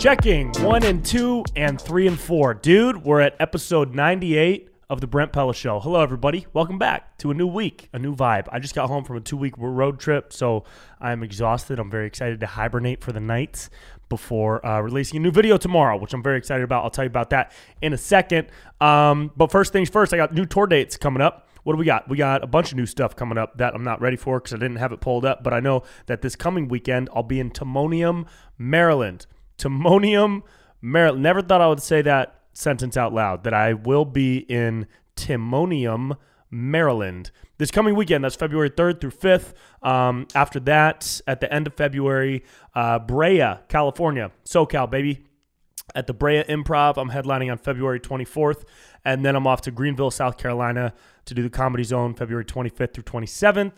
checking one and two and three and four. Dude, we're at episode 98 of the Brent Pella Show. Hello, everybody. Welcome back to a new week, a new vibe. I just got home from a two week road trip, so I'm exhausted. I'm very excited to hibernate for the night before uh, releasing a new video tomorrow, which I'm very excited about. I'll tell you about that in a second. Um, but first things first, I got new tour dates coming up. What do we got? We got a bunch of new stuff coming up that I'm not ready for because I didn't have it pulled up. But I know that this coming weekend I'll be in Timonium, Maryland. Timonium, Maryland. Never thought I would say that sentence out loud. That I will be in Timonium, Maryland. This coming weekend, that's February 3rd through 5th. Um, after that, at the end of February, uh, Brea, California, SoCal, baby. At the Brea Improv, I'm headlining on February 24th. And then I'm off to Greenville, South Carolina to do the Comedy Zone February 25th through 27th.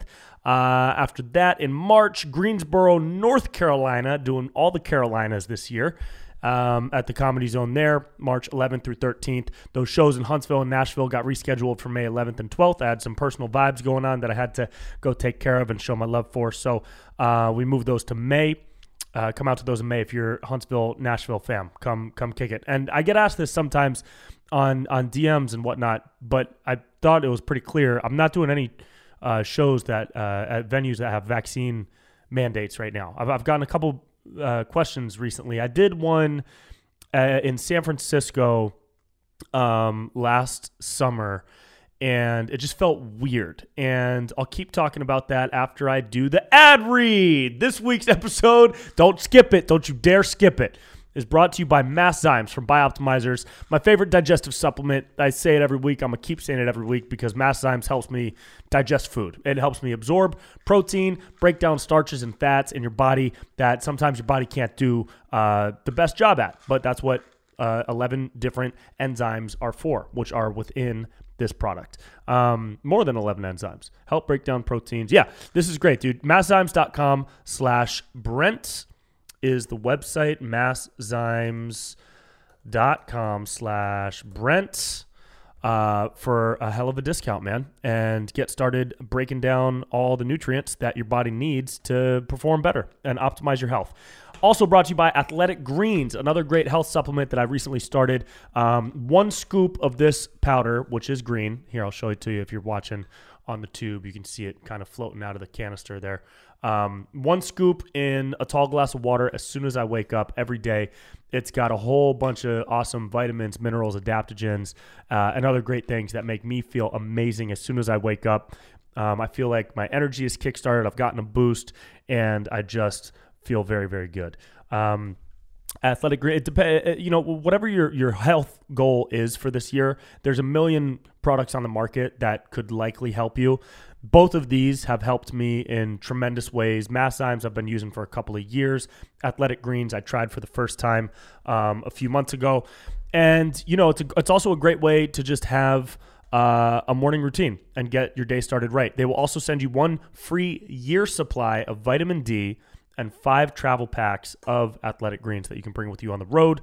Uh, after that, in March, Greensboro, North Carolina, doing all the Carolinas this year um, at the Comedy Zone there, March 11th through 13th. Those shows in Huntsville and Nashville got rescheduled for May 11th and 12th. I had some personal vibes going on that I had to go take care of and show my love for. So uh, we moved those to May. Uh, come out to those in May if you're Huntsville, Nashville fam. Come, come kick it. And I get asked this sometimes on on DMs and whatnot, but I thought it was pretty clear. I'm not doing any uh, shows that uh, at venues that have vaccine mandates right now. I've, I've gotten a couple uh, questions recently. I did one uh, in San Francisco um, last summer, and it just felt weird. And I'll keep talking about that after I do the ad read. This week's episode, don't skip it. Don't you dare skip it is brought to you by Masszymes from Bioptimizers, my favorite digestive supplement. I say it every week. I'm going to keep saying it every week because Masszymes helps me digest food. It helps me absorb protein, break down starches and fats in your body that sometimes your body can't do uh, the best job at. But that's what uh, 11 different enzymes are for, which are within this product. Um, more than 11 enzymes. Help break down proteins. Yeah, this is great, dude. Masszymes.com slash Brent is the website masszymes.com slash Brent uh, for a hell of a discount, man, and get started breaking down all the nutrients that your body needs to perform better and optimize your health. Also brought to you by Athletic Greens, another great health supplement that I recently started. Um, one scoop of this powder, which is green. Here, I'll show it to you if you're watching on the tube. You can see it kind of floating out of the canister there. Um, one scoop in a tall glass of water as soon as I wake up every day. It's got a whole bunch of awesome vitamins, minerals, adaptogens, uh, and other great things that make me feel amazing as soon as I wake up. Um, I feel like my energy is kickstarted. I've gotten a boost, and I just feel very, very good. Um, athletic it depends you know whatever your your health goal is for this year there's a million products on the market that could likely help you both of these have helped me in tremendous ways. Masszymes I've been using for a couple of years. Athletic Greens I tried for the first time um, a few months ago, and you know it's a, it's also a great way to just have. Uh, a morning routine and get your day started right. They will also send you one free year supply of vitamin D and five travel packs of athletic greens that you can bring with you on the road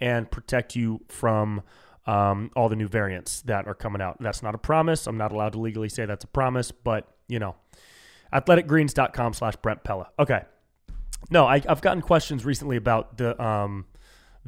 and protect you from um, all the new variants that are coming out. That's not a promise. I'm not allowed to legally say that's a promise, but you know, athleticgreens.com slash Brent Pella. Okay. No, I, have gotten questions recently about the um,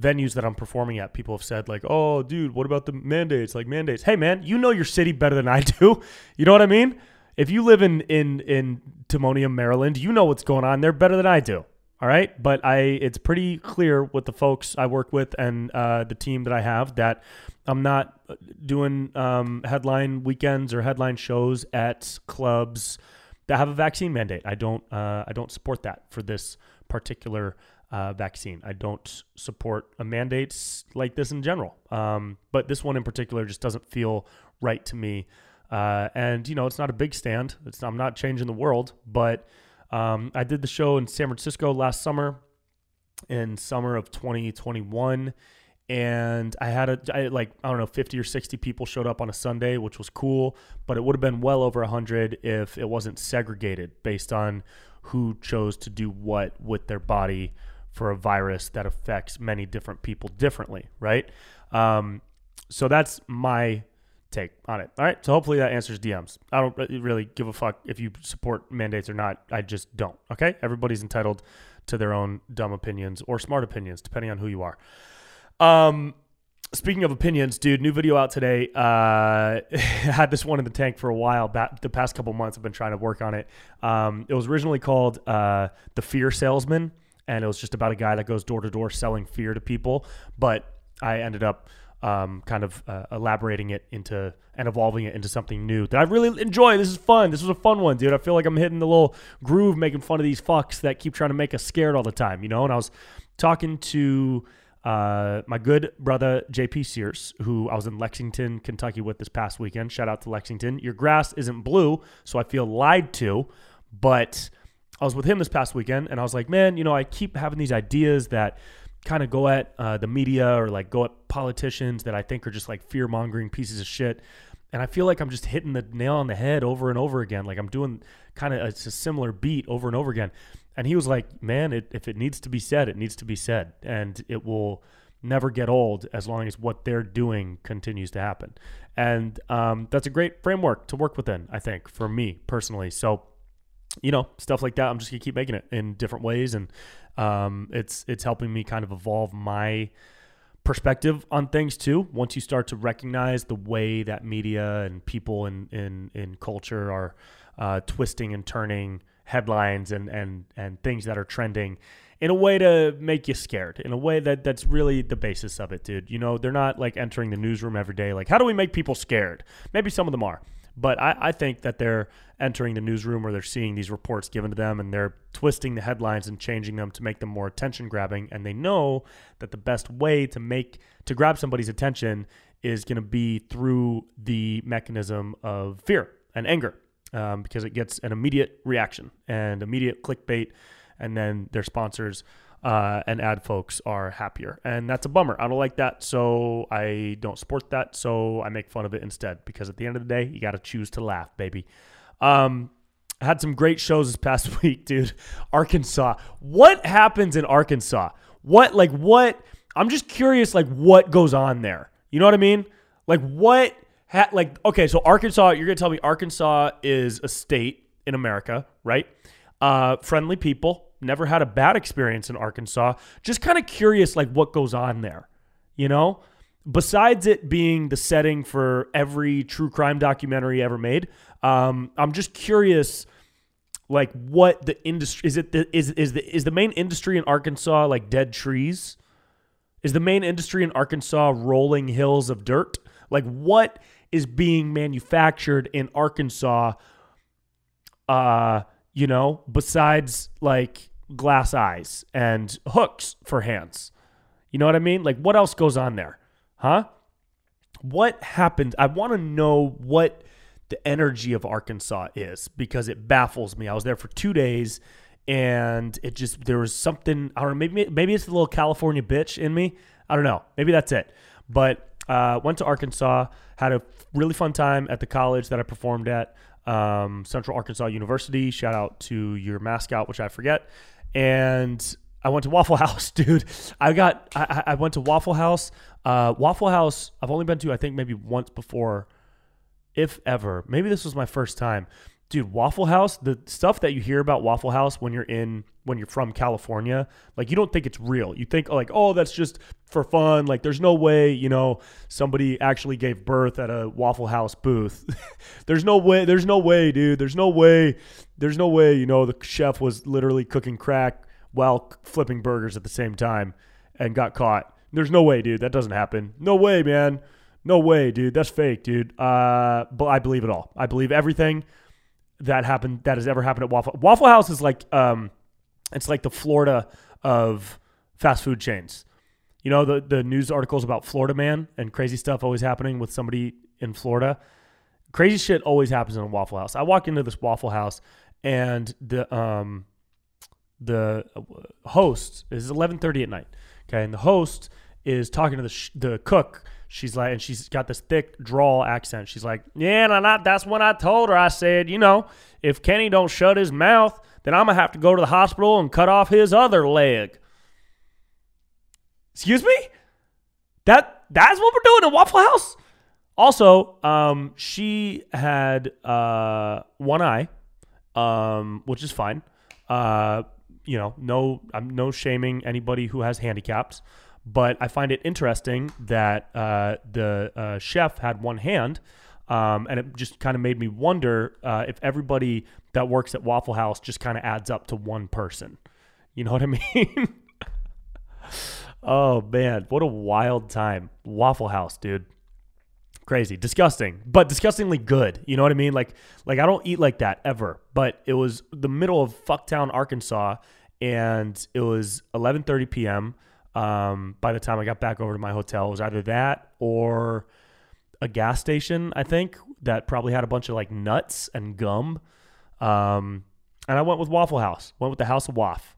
venues that I'm performing at. People have said like, "Oh, dude, what about the mandates? Like mandates? Hey, man, you know your city better than I do. You know what I mean? If you live in in in Timonium, Maryland, you know what's going on there better than I do. All right, but I it's pretty clear with the folks I work with and uh, the team that I have that I'm not doing um, headline weekends or headline shows at clubs that have a vaccine mandate. I don't uh, I don't support that for this particular uh, vaccine. I don't support mandates like this in general. Um, but this one in particular just doesn't feel right to me. Uh, and you know, it's not a big stand. It's I'm not changing the world, but um, I did the show in San Francisco last summer, in summer of 2021, and I had a I, like I don't know 50 or 60 people showed up on a Sunday, which was cool, but it would have been well over 100 if it wasn't segregated based on who chose to do what with their body for a virus that affects many different people differently, right? Um, so that's my take on it. All right. So hopefully that answers DMs. I don't really give a fuck if you support mandates or not. I just don't. Okay. Everybody's entitled to their own dumb opinions or smart opinions, depending on who you are. Um, speaking of opinions, dude, new video out today. Uh, had this one in the tank for a while. Back the past couple months, I've been trying to work on it. Um, it was originally called uh, "The Fear Salesman," and it was just about a guy that goes door to door selling fear to people. But I ended up um, kind of uh, elaborating it into and evolving it into something new that I really enjoy. This is fun. This was a fun one, dude. I feel like I'm hitting the little groove, making fun of these fucks that keep trying to make us scared all the time, you know. And I was talking to uh, my good brother JP Sears, who I was in Lexington, Kentucky with this past weekend. Shout out to Lexington. Your grass isn't blue, so I feel lied to, but I was with him this past weekend, and I was like, man, you know, I keep having these ideas that kind of go at uh, the media or like go at politicians that I think are just like fear mongering pieces of shit. And I feel like I'm just hitting the nail on the head over and over again. Like I'm doing kind of it's a similar beat over and over again. And he was like, "Man, it, if it needs to be said, it needs to be said, and it will never get old as long as what they're doing continues to happen." And um, that's a great framework to work within, I think, for me personally. So, you know, stuff like that, I'm just gonna keep making it in different ways, and um, it's it's helping me kind of evolve my perspective on things too. Once you start to recognize the way that media and people in in in culture are uh, twisting and turning headlines and and and things that are trending in a way to make you scared in a way that that's really the basis of it dude. You know they're not like entering the newsroom every day like how do we make people scared? Maybe some of them are but I, I think that they're entering the newsroom or they're seeing these reports given to them and they're twisting the headlines and changing them to make them more attention grabbing. And they know that the best way to make to grab somebody's attention is going to be through the mechanism of fear and anger um, because it gets an immediate reaction and immediate clickbait, and then their sponsors uh, and ad folks are happier. And that's a bummer. I don't like that, so I don't support that. So I make fun of it instead because at the end of the day, you got to choose to laugh, baby. Um, I had some great shows this past week, dude. Arkansas. What happens in Arkansas? What like what? I'm just curious, like what goes on there. You know what I mean? Like what? Ha- like okay, so Arkansas. You're gonna tell me Arkansas is a state in America, right? Uh, friendly people. Never had a bad experience in Arkansas. Just kind of curious, like what goes on there. You know, besides it being the setting for every true crime documentary ever made, um, I'm just curious, like what the industry is. It the, is is the is the main industry in Arkansas like dead trees? Is the main industry in Arkansas rolling hills of dirt? Like what is being manufactured in Arkansas? Uh, you know, besides like glass eyes and hooks for hands. You know what I mean? Like what else goes on there? Huh? What happened? I want to know what the energy of Arkansas is because it baffles me. I was there for 2 days and it just there was something I don't know maybe maybe it's the little California bitch in me. I don't know. Maybe that's it. But uh, went to Arkansas, had a really fun time at the college that I performed at, um, Central Arkansas University. Shout out to your mascot, which I forget. And I went to Waffle House, dude. I got I, I went to Waffle House. Uh, Waffle House. I've only been to I think maybe once before, if ever. Maybe this was my first time dude waffle house the stuff that you hear about waffle house when you're in when you're from california like you don't think it's real. You think like oh that's just for fun. Like there's no way you know somebody actually gave birth at a waffle house booth. There's no way there's no way dude. There's no way there's no way you know the chef was literally cooking crack while flipping burgers at the same time and got caught. There's no way dude. That doesn't happen. No way man. No way dude. That's fake dude. Uh but i believe it all. I believe everything that happened that has ever happened at Waffle Waffle House is like um it's like the Florida of fast food chains. You know the the news articles about Florida man and crazy stuff always happening with somebody in Florida. Crazy shit always happens in a Waffle House. I walk into this Waffle House and the um the host is 11:30 at night. Okay, and the host is talking to the sh- the cook she's like, and she's got this thick drawl accent. She's like, yeah, and I, that's when I told her. I said, you know, if Kenny don't shut his mouth, then I'm gonna have to go to the hospital and cut off his other leg. Excuse me? That that's what we're doing in Waffle House. Also, um, she had uh, one eye, um, which is fine. Uh, you know, no, I'm no shaming anybody who has handicaps, but I find it interesting that uh, the uh, chef had one hand. Um, and it just kind of made me wonder uh, if everybody that works at Waffle House just kind of adds up to one person. You know what I mean? oh man, what a wild time. Waffle House, dude. Crazy, disgusting, but disgustingly good. You know what I mean? Like, like I don't eat like that ever. But it was the middle of Fucktown, Arkansas, and it was 11:30 p.m. Um, by the time I got back over to my hotel, it was either that or a gas station. I think that probably had a bunch of like nuts and gum. Um, and I went with Waffle House. Went with the House of Waff.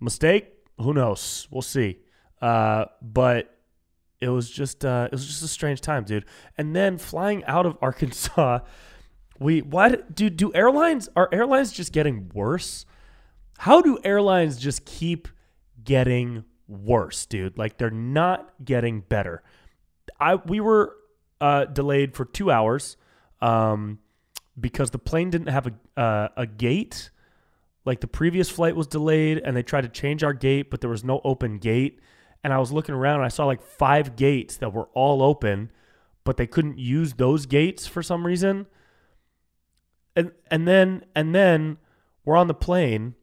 Mistake? Who knows? We'll see. Uh, but it was just uh, it was just a strange time, dude. And then flying out of Arkansas, we what do do airlines are airlines just getting worse? How do airlines just keep getting worse, dude? Like they're not getting better. I we were uh, delayed for two hours um, because the plane didn't have a uh, a gate. Like the previous flight was delayed, and they tried to change our gate, but there was no open gate and I was looking around and I saw like five gates that were all open, but they couldn't use those gates for some reason. And and then and then we're on the plane.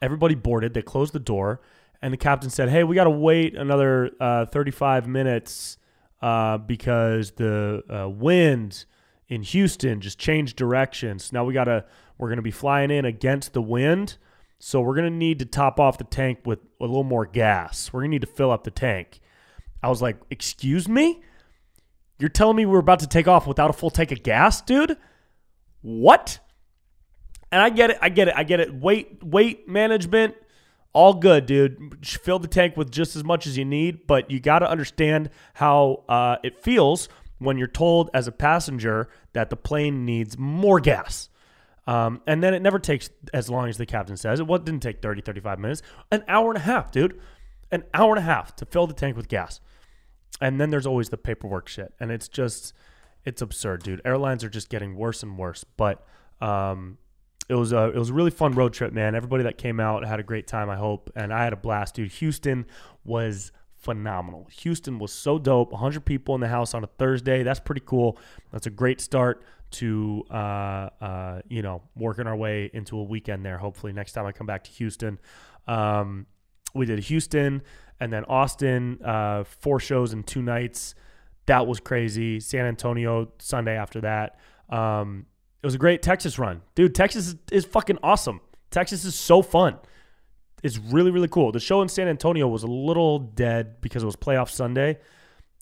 Everybody boarded. They closed the door, and the captain said, "Hey, we got to wait another uh, 35 minutes uh, because the uh, wind in Houston just changed directions. Now we got to we're going to be flying in against the wind." So we're going to need to top off the tank with a little more gas. We're going to need to fill up the tank. I was like, Excuse me? You're telling me we're about to take off without a full tank of gas, dude? What? And I get it. I get it. I get it. Weight, weight management, all good, dude. Fill the tank with just as much as you need, but you got to understand how uh, it feels when you're told as a passenger that the plane needs more gas. Um, and then it never takes as long as the captain says. It didn't take 30, 35 minutes. An hour and a half, dude. An hour and a half to fill the tank with gas. And then there's always the paperwork shit. And it's just, it's absurd, dude. Airlines are just getting worse and worse. But um, it was a it was a really fun road trip, man. Everybody that came out had a great time, I hope. And I had a blast, dude. Houston was phenomenal. Houston was so dope. 100 people in the house on a Thursday. That's pretty cool. That's a great start to uh, uh, you know working our way into a weekend there. Hopefully next time I come back to Houston, um, we did Houston and then Austin, uh, four shows in two nights. That was crazy. San Antonio Sunday after that. Um, it was a great Texas run, dude. Texas is, is fucking awesome. Texas is so fun. It's really really cool. The show in San Antonio was a little dead because it was playoff Sunday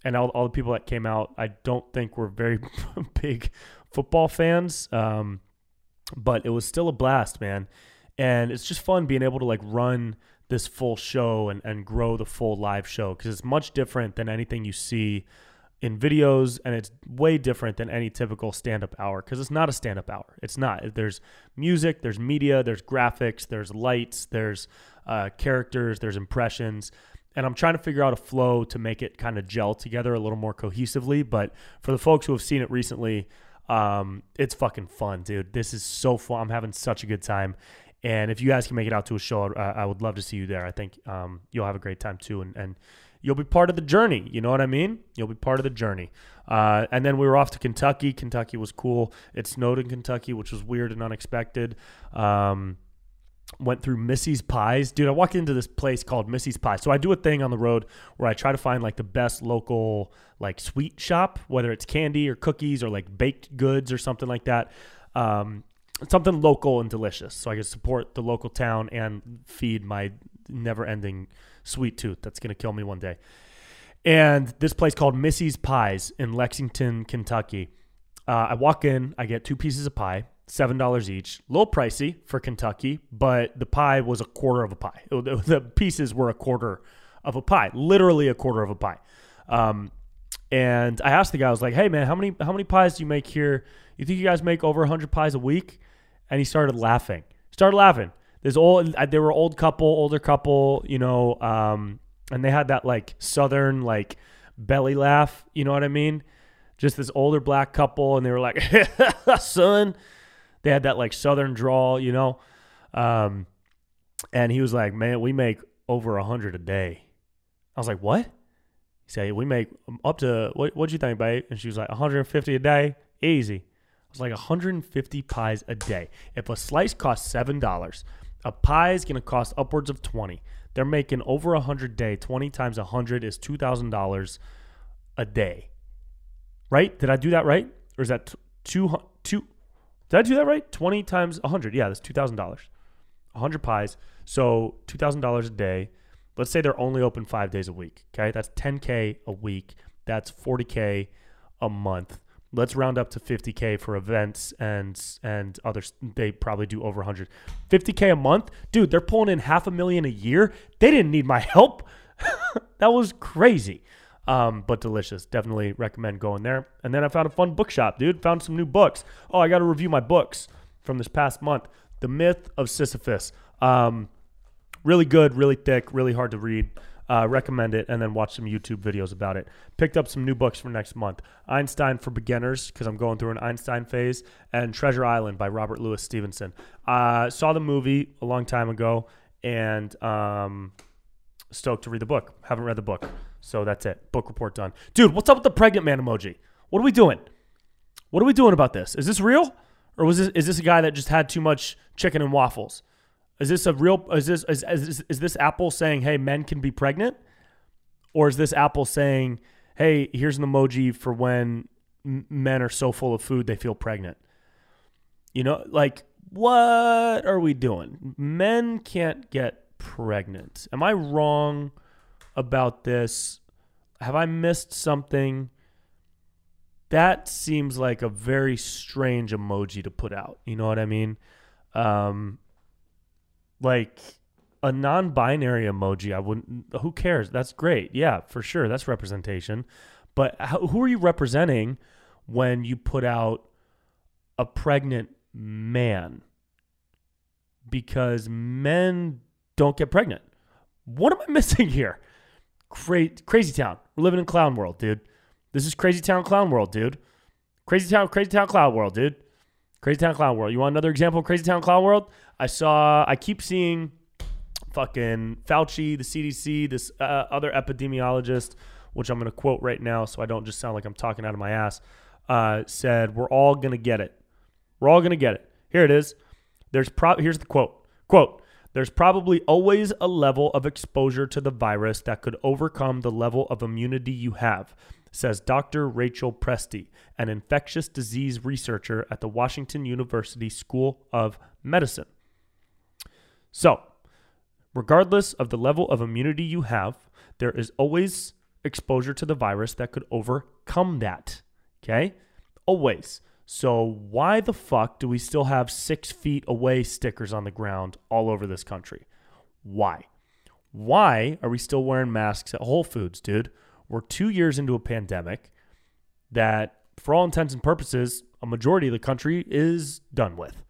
and all, all the people that came out, I don't think were very big football fans. Um, but it was still a blast, man. And it's just fun being able to like run this full show and, and grow the full live show because it's much different than anything you see in videos and it's way different than any typical stand-up hour because it's not a stand-up hour it's not there's music there's media there's graphics there's lights there's uh, characters there's impressions and i'm trying to figure out a flow to make it kind of gel together a little more cohesively but for the folks who have seen it recently um, it's fucking fun, dude. This is so fun. I'm having such a good time. And if you guys can make it out to a show, I would love to see you there. I think um, you'll have a great time too, and, and you'll be part of the journey. You know what I mean? You'll be part of the journey. Uh, and then we were off to Kentucky. Kentucky was cool. It snowed in Kentucky, which was weird and unexpected. Um, went through Missy's Pies. Dude, I walked into this place called Missy's Pies. So I do a thing on the road where I try to find like the best local like sweet shop, whether it's candy or cookies or like baked goods or something like that. Um, something local and delicious. So I can support the local town and feed my never ending sweet tooth that's going to kill me one day. And this place called Missy's Pies in Lexington, Kentucky. Uh, I walk in, I get two pieces of pie seven dollars each. A little pricey for Kentucky, but the pie was a quarter of a pie. The pieces were a quarter of a pie, literally a quarter of a pie. Um, and I asked the guy, I was like, "Hey man, how many how many pies do you make here? You think you guys make over hundred pies a week?" And he started laughing. Started laughing. There's old. They were old couple, older couple, you know, um, and they had that like southern like belly laugh. You know what I mean? Just this older black couple, and they were like, "Son." They had that like southern drawl, you know. Um, and he was like, "Man, we make over a hundred a day." I was like, "What?" He said, "We make up to what? What'd you think, babe?" And she was like, "150 a day, easy." I was like, 150 pies a day. If a slice costs seven dollars, a pie is gonna cost upwards of 20. They're making over a hundred day. 20 times a hundred is two thousand dollars a day. Right? Did I do that right? Or is that two two? Did I do that right? 20 times a 100. Yeah, that's two thousand dollars. 100 pies. So $2,000 a day. Let's say they're only open five days a week. Okay. That's 10K a week. That's 40K a month. Let's round up to 50K for events and and others. They probably do over 100. 50K a month? Dude, they're pulling in half a million a year. They didn't need my help. that was crazy. Um, but delicious. Definitely recommend going there. And then I found a fun bookshop, dude. Found some new books. Oh, I got to review my books from this past month. The Myth of Sisyphus. Um, really good, really thick, really hard to read. Uh, recommend it and then watch some YouTube videos about it. Picked up some new books for next month Einstein for Beginners, because I'm going through an Einstein phase, and Treasure Island by Robert Louis Stevenson. Uh, saw the movie a long time ago and um, stoked to read the book. Haven't read the book. So that's it. Book report done. Dude, what's up with the pregnant man emoji? What are we doing? What are we doing about this? Is this real? Or was this is this a guy that just had too much chicken and waffles? Is this a real? Is this is, is, is this Apple saying, "Hey, men can be pregnant," or is this Apple saying, "Hey, here's an emoji for when men are so full of food they feel pregnant"? You know, like what are we doing? Men can't get pregnant. Am I wrong about this? Have I missed something? That seems like a very strange emoji to put out. You know what I mean? Um, like a non-binary emoji i wouldn't who cares? That's great. Yeah for sure that's representation. But how, who are you representing when you put out a pregnant man? Because men don't get pregnant. What am i missing here? Cra- crazy town. We're living in clown world dude. This is crazy town clown world dude. Crazy town crazy town clown world dude Crazy Town Clown World. You want another example of Crazy Town Clown World? I saw, I keep seeing fucking Fauci, the CDC, this uh, other epidemiologist, which I'm going to quote right now so I don't just sound like I'm talking out of my ass, uh, said, We're all going to get it. We're all going to get it. Here it is. There's pro- Here's the quote. Quote, there's probably always a level of exposure to the virus that could overcome the level of immunity you have says Dr. Rachel Presti, an infectious disease researcher at the Washington University School of Medicine. So, regardless of the level of immunity you have, there is always exposure to the virus that could overcome that. Okay? Always. So, why the fuck do we still have six feet away stickers on the ground all over this country? Why? Why are we still wearing masks at Whole Foods, dude? We're two years into a pandemic that, for all intents and purposes, a majority of the country is done with.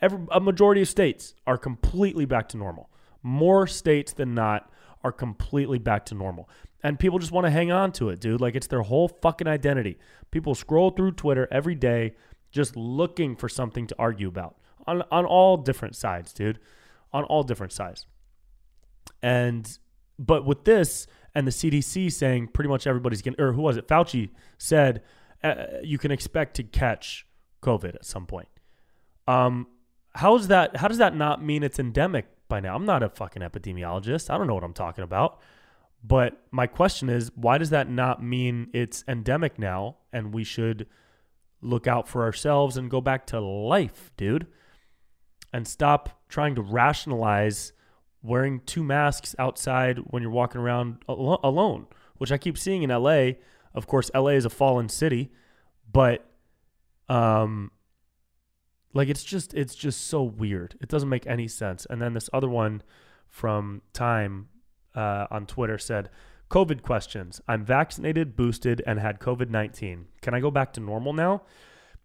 Every, a majority of states are completely back to normal. More states than not are completely back to normal. And people just want to hang on to it, dude. Like it's their whole fucking identity. People scroll through Twitter every day just looking for something to argue about on, on all different sides, dude. On all different sides. And, but with this, and the CDC saying pretty much everybody's getting, or who was it? Fauci said uh, you can expect to catch COVID at some point. Um, how's that? How does that not mean it's endemic by now? I'm not a fucking epidemiologist. I don't know what I'm talking about. But my question is, why does that not mean it's endemic now and we should look out for ourselves and go back to life, dude? And stop trying to rationalize wearing two masks outside when you're walking around al- alone, which I keep seeing in LA. Of course, LA is a fallen city, but um like it's just it's just so weird. It doesn't make any sense. And then this other one from Time uh, on Twitter said, "COVID questions. I'm vaccinated, boosted, and had COVID 19. Can I go back to normal now?"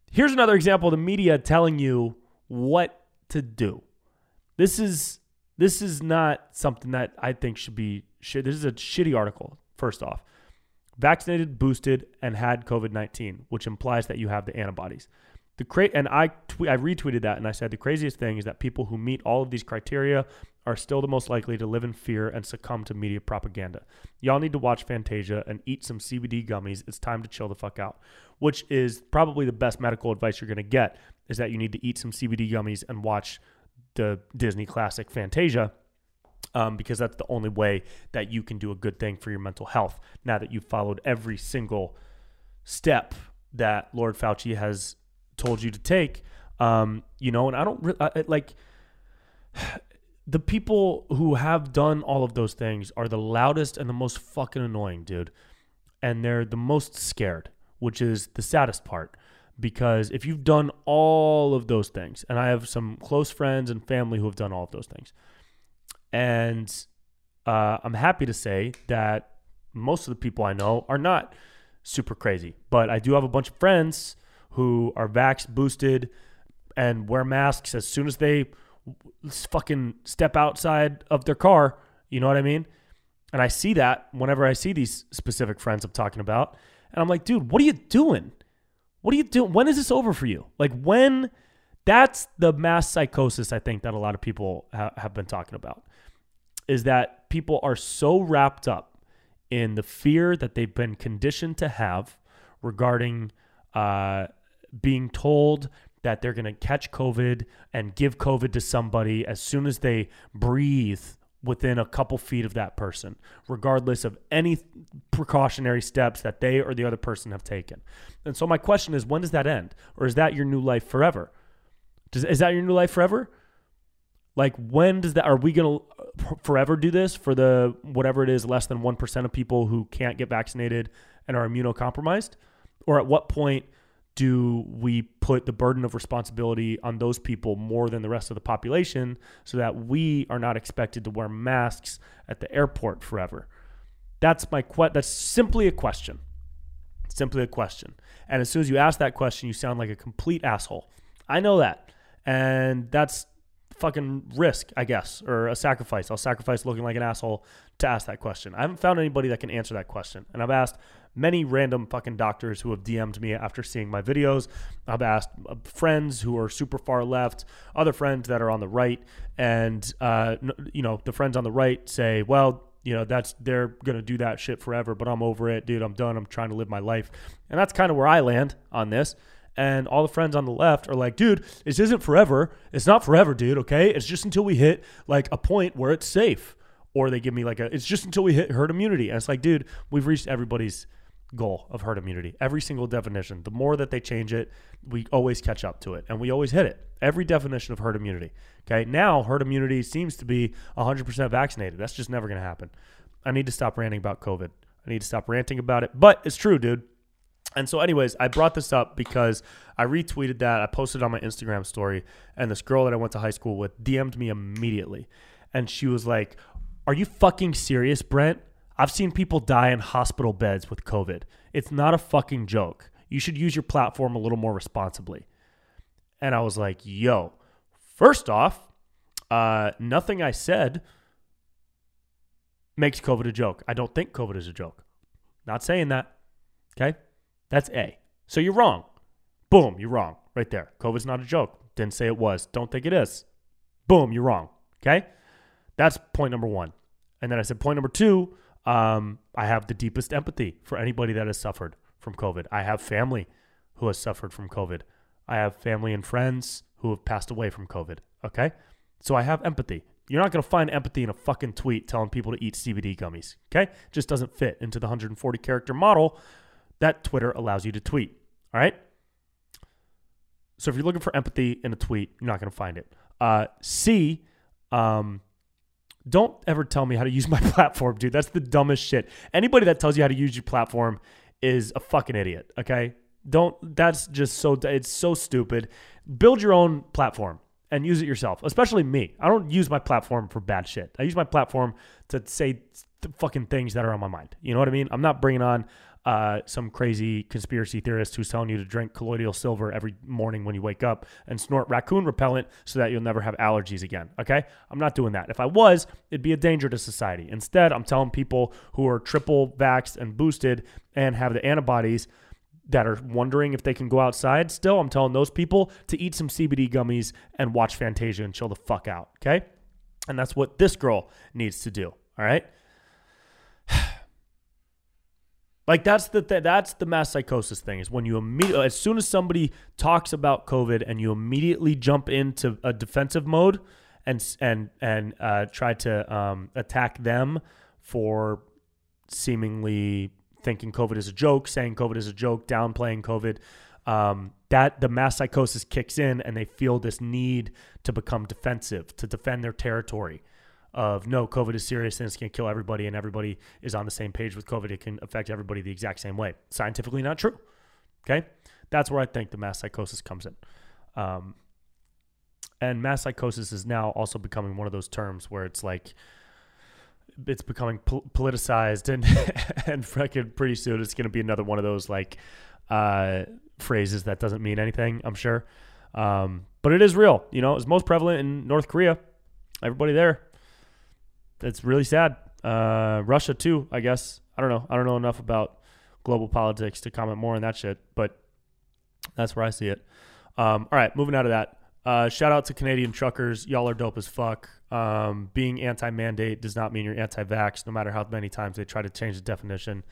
Here's another example of the media telling you what to do. This is this is not something that I think should be. This is a shitty article. First off, vaccinated, boosted, and had COVID nineteen, which implies that you have the antibodies. The cra- and I tw- I retweeted that and I said the craziest thing is that people who meet all of these criteria are still the most likely to live in fear and succumb to media propaganda. Y'all need to watch Fantasia and eat some CBD gummies. It's time to chill the fuck out. Which is probably the best medical advice you're going to get is that you need to eat some CBD gummies and watch the Disney classic Fantasia. Um, because that's the only way that you can do a good thing for your mental health. Now that you've followed every single step that Lord Fauci has told you to take, um, you know, and I don't I, like the people who have done all of those things are the loudest and the most fucking annoying, dude. And they're the most scared, which is the saddest part. Because if you've done all of those things, and I have some close friends and family who have done all of those things, and uh, I'm happy to say that most of the people I know are not super crazy. But I do have a bunch of friends who are vax boosted and wear masks as soon as they fucking step outside of their car. You know what I mean? And I see that whenever I see these specific friends I'm talking about. And I'm like, dude, what are you doing? What are you doing? When is this over for you? Like, when that's the mass psychosis I think that a lot of people ha- have been talking about is that people are so wrapped up in the fear that they've been conditioned to have regarding uh, being told that they're going to catch COVID and give COVID to somebody as soon as they breathe within a couple feet of that person, regardless of any precautionary steps that they or the other person have taken. And so, my question is when does that end? Or is that your new life forever? Does, is that your new life forever? Like, when does that, are we going to forever do this for the whatever it is, less than 1% of people who can't get vaccinated and are immunocompromised? Or at what point do we put the burden of responsibility on those people more than the rest of the population so that we are not expected to wear masks at the airport forever? That's my que- that's simply a question. Simply a question. And as soon as you ask that question, you sound like a complete asshole. I know that. And that's fucking risk, I guess, or a sacrifice. I'll sacrifice looking like an asshole to ask that question. I haven't found anybody that can answer that question. And I've asked many random fucking doctors who have DM'd me after seeing my videos. I've asked uh, friends who are super far left, other friends that are on the right, and uh, you know the friends on the right say, "Well, you know that's they're gonna do that shit forever, but I'm over it, dude. I'm done. I'm trying to live my life." And that's kind of where I land on this. And all the friends on the left are like, dude, this isn't forever. It's not forever, dude. Okay. It's just until we hit like a point where it's safe. Or they give me like a, it's just until we hit herd immunity. And it's like, dude, we've reached everybody's goal of herd immunity. Every single definition. The more that they change it, we always catch up to it and we always hit it. Every definition of herd immunity. Okay. Now, herd immunity seems to be 100% vaccinated. That's just never going to happen. I need to stop ranting about COVID. I need to stop ranting about it. But it's true, dude. And so, anyways, I brought this up because I retweeted that. I posted on my Instagram story, and this girl that I went to high school with DM'd me immediately. And she was like, Are you fucking serious, Brent? I've seen people die in hospital beds with COVID. It's not a fucking joke. You should use your platform a little more responsibly. And I was like, yo, first off, uh, nothing I said makes COVID a joke. I don't think COVID is a joke. Not saying that. Okay? That's A. So you're wrong. Boom, you're wrong. Right there. COVID's not a joke. Didn't say it was. Don't think it is. Boom, you're wrong. Okay? That's point number one. And then I said, point number two, um, I have the deepest empathy for anybody that has suffered from COVID. I have family who has suffered from COVID. I have family and friends who have passed away from COVID. Okay. So I have empathy. You're not going to find empathy in a fucking tweet telling people to eat CBD gummies. Okay. Just doesn't fit into the 140 character model that Twitter allows you to tweet. All right. So if you're looking for empathy in a tweet, you're not going to find it. Uh, C, um, don't ever tell me how to use my platform, dude. That's the dumbest shit. Anybody that tells you how to use your platform is a fucking idiot. Okay. Don't, that's just so, it's so stupid. Build your own platform and use it yourself, especially me. I don't use my platform for bad shit. I use my platform to say fucking things that are on my mind. You know what I mean? I'm not bringing on uh, some crazy conspiracy theorist who's telling you to drink colloidal silver every morning when you wake up and snort raccoon repellent so that you'll never have allergies again. Okay? I'm not doing that. If I was, it'd be a danger to society. Instead, I'm telling people who are triple vaxxed and boosted and have the antibodies that are wondering if they can go outside still, I'm telling those people to eat some CBD gummies and watch Fantasia and chill the fuck out. Okay? And that's what this girl needs to do. All right. Like that's the th- that's the mass psychosis thing is when you immediately as soon as somebody talks about COVID and you immediately jump into a defensive mode and and and uh, try to um, attack them for seemingly thinking COVID is a joke, saying COVID is a joke, downplaying COVID. Um, that the mass psychosis kicks in and they feel this need to become defensive, to defend their territory of no, COVID is serious and it's going to kill everybody, and everybody is on the same page with COVID. It can affect everybody the exact same way. Scientifically, not true. Okay, that's where I think the mass psychosis comes in. Um, and mass psychosis is now also becoming one of those terms where it's like it's becoming po- politicized and and freaking pretty soon it's going to be another one of those like uh, phrases that doesn't mean anything. I'm sure, um, but it is real. You know, it's most prevalent in North Korea. Everybody there it's really sad. Uh, Russia too, I guess. I don't know. I don't know enough about global politics to comment more on that shit, but that's where I see it. Um, all right, moving out of that. Uh, shout out to Canadian truckers. Y'all are dope as fuck. Um, being anti-mandate does not mean you're anti-vax, no matter how many times they try to change the definition.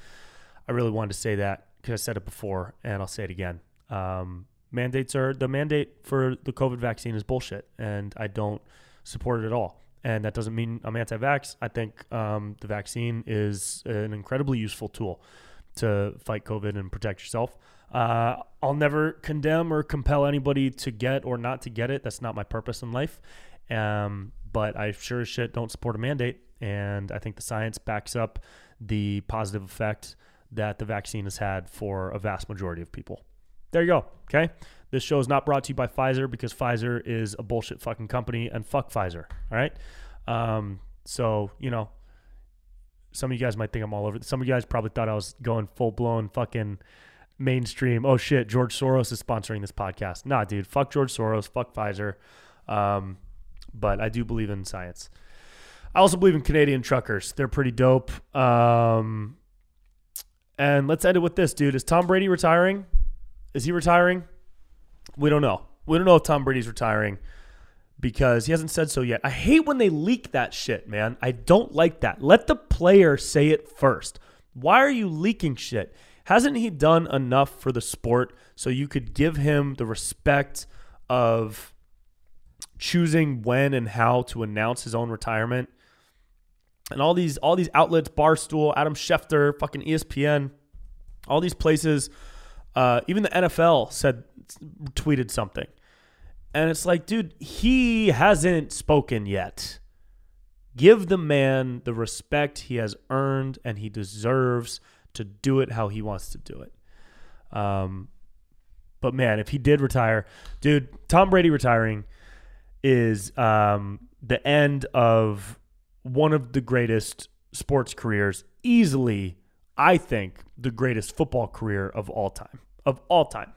I really wanted to say that because I said it before, and I'll say it again. Um, mandates are the mandate for the COVID vaccine is bullshit, and I don't support it at all and that doesn't mean I'm anti-vax. I think um, the vaccine is an incredibly useful tool to fight COVID and protect yourself. Uh, I'll never condemn or compel anybody to get or not to get it. That's not my purpose in life. Um, but I sure as shit don't support a mandate, and I think the science backs up the positive effect that the vaccine has had for a vast majority of people. There you go. Okay. This show is not brought to you by Pfizer because Pfizer is a bullshit fucking company and fuck Pfizer. All right. Um, so, you know, some of you guys might think I'm all over. Some of you guys probably thought I was going full blown fucking mainstream. Oh shit, George Soros is sponsoring this podcast. Nah, dude, fuck George Soros, fuck Pfizer. Um, but I do believe in science. I also believe in Canadian truckers. They're pretty dope. Um, and let's end it with this, dude. Is Tom Brady retiring? Is he retiring? We don't know. We don't know if Tom Brady's retiring because he hasn't said so yet. I hate when they leak that shit, man. I don't like that. Let the player say it first. Why are you leaking shit? Hasn't he done enough for the sport so you could give him the respect of choosing when and how to announce his own retirement? And all these all these outlets, Barstool, Adam Schefter, fucking ESPN, all these places uh, even the NFL said tweeted something, and it's like, dude, he hasn't spoken yet. Give the man the respect he has earned, and he deserves to do it how he wants to do it. Um, but man, if he did retire, dude, Tom Brady retiring is um, the end of one of the greatest sports careers, easily, I think, the greatest football career of all time of all time.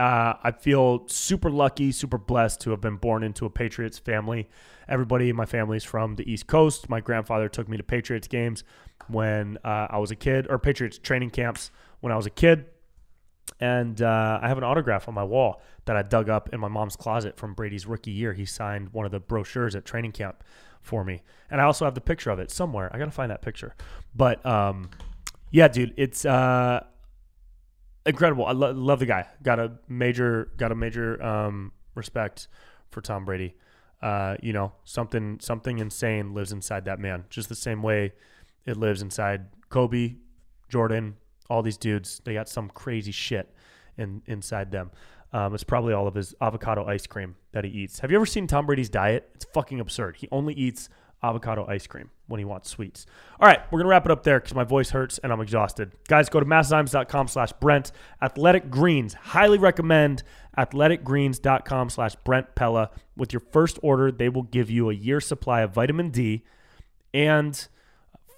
Uh, I feel super lucky, super blessed to have been born into a Patriots family. Everybody in my family is from the East Coast. My grandfather took me to Patriots games when uh, I was a kid, or Patriots training camps when I was a kid. And uh, I have an autograph on my wall that I dug up in my mom's closet from Brady's rookie year. He signed one of the brochures at training camp for me. And I also have the picture of it somewhere. I got to find that picture. But um, yeah, dude, it's uh, incredible. I lo- love the guy. Got a major got a major um, respect for Tom Brady. Uh, you know, something something insane lives inside that man. Just the same way it lives inside Kobe, Jordan, all these dudes. They got some crazy shit in inside them. Um, it's probably all of his avocado ice cream that he eats. Have you ever seen Tom Brady's diet? It's fucking absurd. He only eats avocado ice cream when he wants sweets. All right, we're going to wrap it up there because my voice hurts and I'm exhausted. Guys, go to masszymes.com slash Brent. Athletic Greens, highly recommend athleticgreens.com slash Brent Pella. With your first order, they will give you a year supply of vitamin D and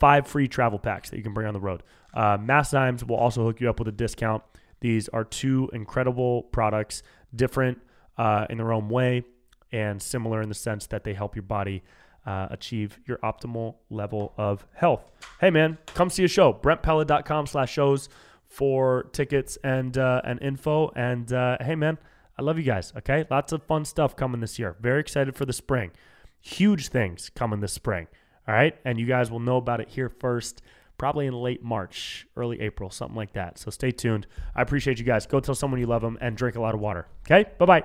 five free travel packs that you can bring on the road. Uh, Mass will also hook you up with a discount. These are two incredible products, different uh, in their own way and similar in the sense that they help your body uh, achieve your optimal level of health. Hey, man, come see a show. BrentPella.com slash shows for tickets and, uh, and info. And uh, hey, man, I love you guys. Okay. Lots of fun stuff coming this year. Very excited for the spring. Huge things coming this spring. All right. And you guys will know about it here first, probably in late March, early April, something like that. So stay tuned. I appreciate you guys. Go tell someone you love them and drink a lot of water. Okay. Bye bye.